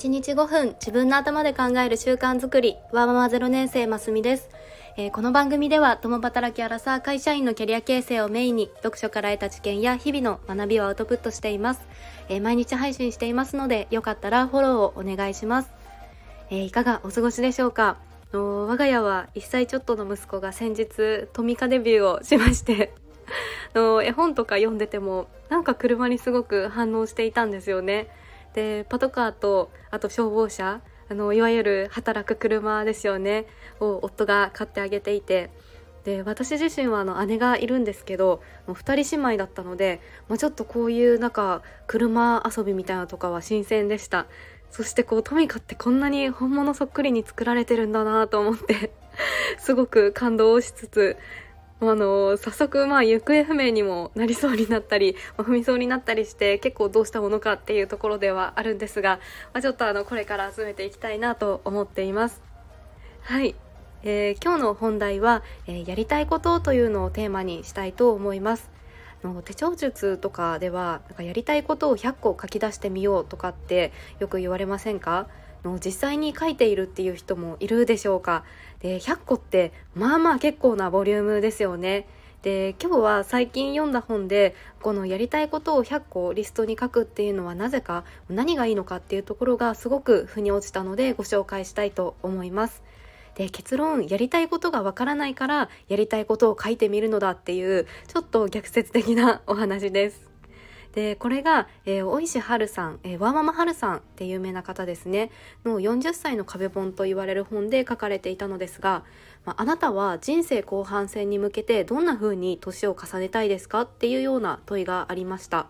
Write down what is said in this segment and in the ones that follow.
1日5分自分の頭で考える習慣づくり。わーママ0年生ますみです、えー、この番組では共働きアラサー会社員のキャリア形成をメインに読書から得た知見や日々の学びをアウトプットしています、えー、毎日配信していますのでよかったらフォローをお願いします、えー、いかがお過ごしでしょうか？の我が家は1歳ちょっとの息子が先日トミカデビューをしまして。の絵本とか読んでてもなんか車にすごく反応していたんですよね。でパトカーとあと消防車あのいわゆる働く車ですよねを夫が買ってあげていてで私自身はあの姉がいるんですけど2人姉妹だったので、まあ、ちょっとこういうなんか車遊びみたいなとかは新鮮でした。そしてこうトミカってこんなに本物そっくりに作られてるんだなと思ってすごく感動しつつあの早速まあ行方不明にもなりそうになったり、まあ、踏みそうになったりして結構どうしたものかっていうところではあるんですが、まあ、ちょっとあのこれから集めていきたいなと思っています。はい、えー、今日の本題は、えー、やりたいことというのをテーマにしたいと思います。の手帳術とかではなんかやりたいことを100個書き出してみようとかってよく言われませんか？の実際に書いているっていう人もいるでしょうか。で100個ってまあまあ結構なボリュームですよね。で今日は最近読んだ本でこのやりたいことを100個リストに書くっていうのはなぜか何がいいのかっていうところがすごく腑に落ちたのでご紹介したいと思います。で結論やりたいことがわからないからやりたいことを書いてみるのだっていうちょっと逆説的なお話です。でこれが、えー、大石春さん、えー、ワーママ春さんって有名な方ですね。の40歳の壁本と言われる本で書かれていたのですが、まあ、あなたは人生後半戦に向けてどんな風に年を重ねたいですかっていうような問いがありました。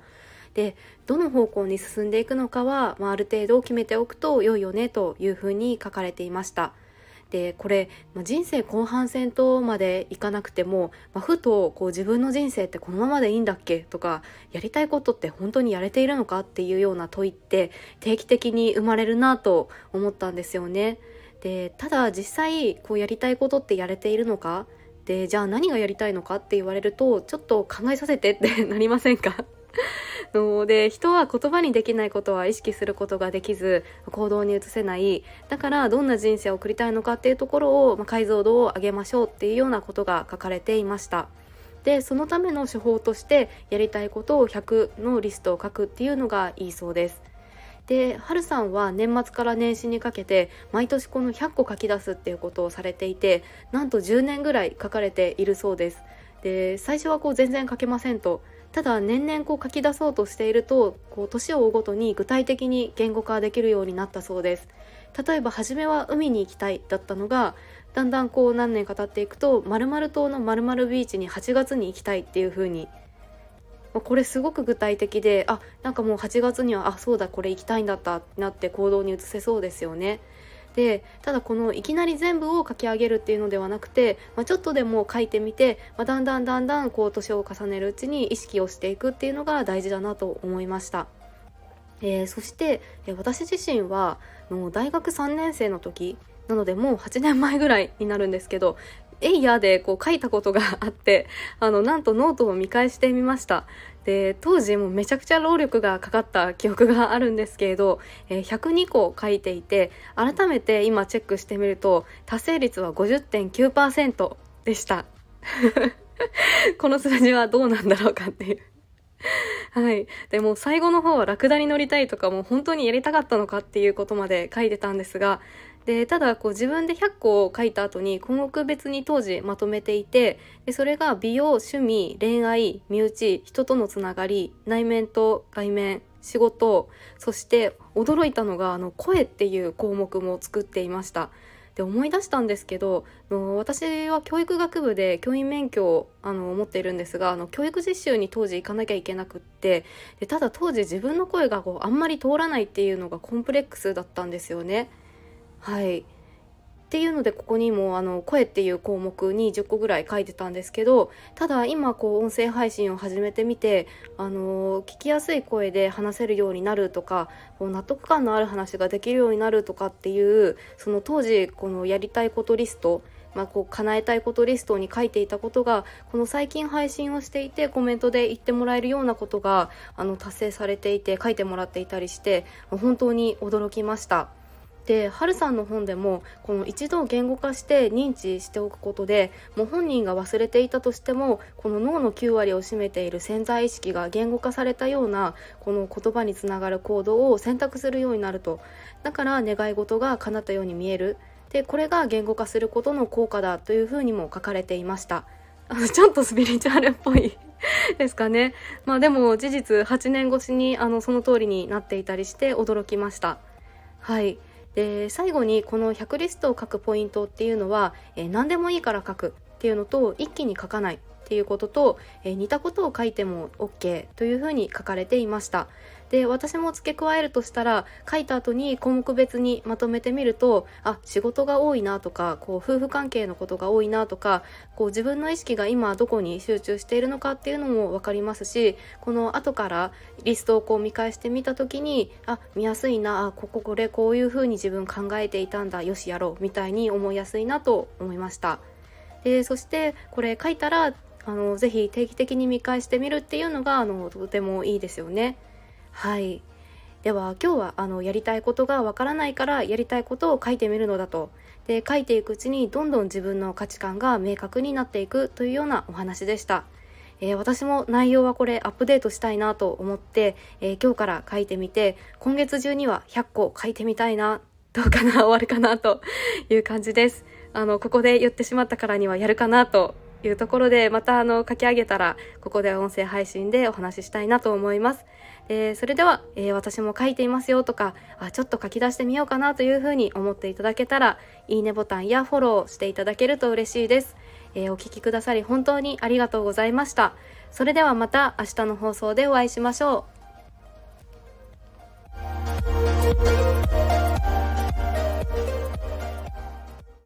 でどの方向に進んでいくのかは、まあ、ある程度決めておくと良いよねというふうに書かれていました。でこれ、まあ、人生後半戦とまでいかなくても、まあ、ふとこう自分の人生ってこのままでいいんだっけ？とかやりたいことって本当にやれているのかっていうような問いって定期的に生まれるなと思ったんですよね。でただ実際こうやりたいことってやれているのか？でじゃあ何がやりたいのかって言われるとちょっと考えさせてってなりませんか？ので人は言葉にできないことは意識することができず行動に移せないだからどんな人生を送りたいのかっていうところを、まあ、解像度を上げましょうっていうようなことが書かれていました。でそのための手法としてやりたいことを100のリストを書くっていうのがいいそうです。で、はるさんは年末から年始にかけて毎年この100個書き出すっていうことをされていてなんと10年ぐらい書かれているそうです。で最初はこう全然書けませんとただ年々こう書き出そうとしているとこう年を追うごとに具体的に言語化できるようになったそうです例えば初めは海に行きたいだったのがだんだんこう何年か経っていくと〇〇島の〇〇ビーチに8月に行きたいっていう風にこれすごく具体的であなんかもう8月にはあそうだこれ行きたいんだったってなって行動に移せそうですよね。でただこのいきなり全部を書き上げるっていうのではなくて、まあ、ちょっとでも書いてみて、まあ、だんだんだんだんこう年を重ねるうちに意識をしていくっていうのが大事だなと思いました。えー、そして、え、私自身はの大学3年生の時なのでもう8年前ぐらいになるんですけどえいやーでこう書いたことがあって あのなんとノートを見返してみました。で当時もめちゃくちゃ労力がかかった記憶があるんですけれど、えー、102個書いていて改めて今チェックしてみると達成率は50.9%でした。この数字はどうなんだろうかっていう。はい。でも最後の方はラクダに乗りたいとかも本当にやりたかったのかっていうことまで書いてたんですが、でただこう自分で100個を書いた後に項目別に当時まとめていてでそれが美容趣味恋愛身内人とのつながり内面と外面仕事そして驚いたのがあの声っていう項目も作っていました。で思い出したんですけど私は教育学部で教員免許をあの持っているんですがあの教育実習に当時行かなきゃいけなくってでただ当時自分の声がこうあんまり通らないっていうのがコンプレックスだったんですよね。はいっていうのでここにもあの声っていう項目に10個ぐらい書いてたんですけどただ今こう音声配信を始めてみてあの聞きやすい声で話せるようになるとかこう納得感のある話ができるようになるとかっていうその当時このやりたいことリストまあ、こう叶えたいことリストに書いていたことがこの最近配信をしていてコメントで言ってもらえるようなことがあの達成されていて書いてもらっていたりして本当に驚きました。で春さんの本でもこの一度言語化して認知しておくことでもう本人が忘れていたとしてもこの脳の9割を占めている潜在意識が言語化されたようなこの言葉につながる行動を選択するようになると。だから願い事が叶ったように見える。でこれが言語化することの効果だというふうにも書かれていました。ちょっとスピリチュアルっぽい ですかね。まあでも事実8年越しにあのその通りになっていたりして驚きました。はい。で最後にこの100リストを書くポイントっていうのは、えー、何でもいいから書くっていうのと一気に書かないっていうことと、えー、似たことを書いても OK というふうに書かれていました。で私も付け加えるとしたら書いた後に項目別にまとめてみるとあ仕事が多いなとかこう夫婦関係のことが多いなとかこう自分の意識が今どこに集中しているのかっていうのも分かりますしこの後からリストをこう見返してみた時にあ見やすいなあこここれこういうふうに自分考えていたんだよしやろうみたいに思いやすいなと思いました。でそしてこれ書いたらあのぜひ定期的に見返してみるっていうのがあのとてもいいですよね。はい。では今日はあのやりたいことがわからないからやりたいことを書いてみるのだと。で書いていくうちにどんどん自分の価値観が明確になっていくというようなお話でした。えー、私も内容はこれアップデートしたいなと思って、えー、今日から書いてみて今月中には100個書いてみたいなどうかな終わるかなという感じです。あのここで言ってしまったからにはやるかなというところでまたあの書き上げたらここで音声配信でお話ししたいなと思います。えー、それでは、えー、私も書いていますよとかあちょっと書き出してみようかなというふうに思っていただけたらいいねボタンやフォローしていただけると嬉しいです。えー、お聴きくださり本当にありがとうございました。それではまた明日の放送でお会いしましょう。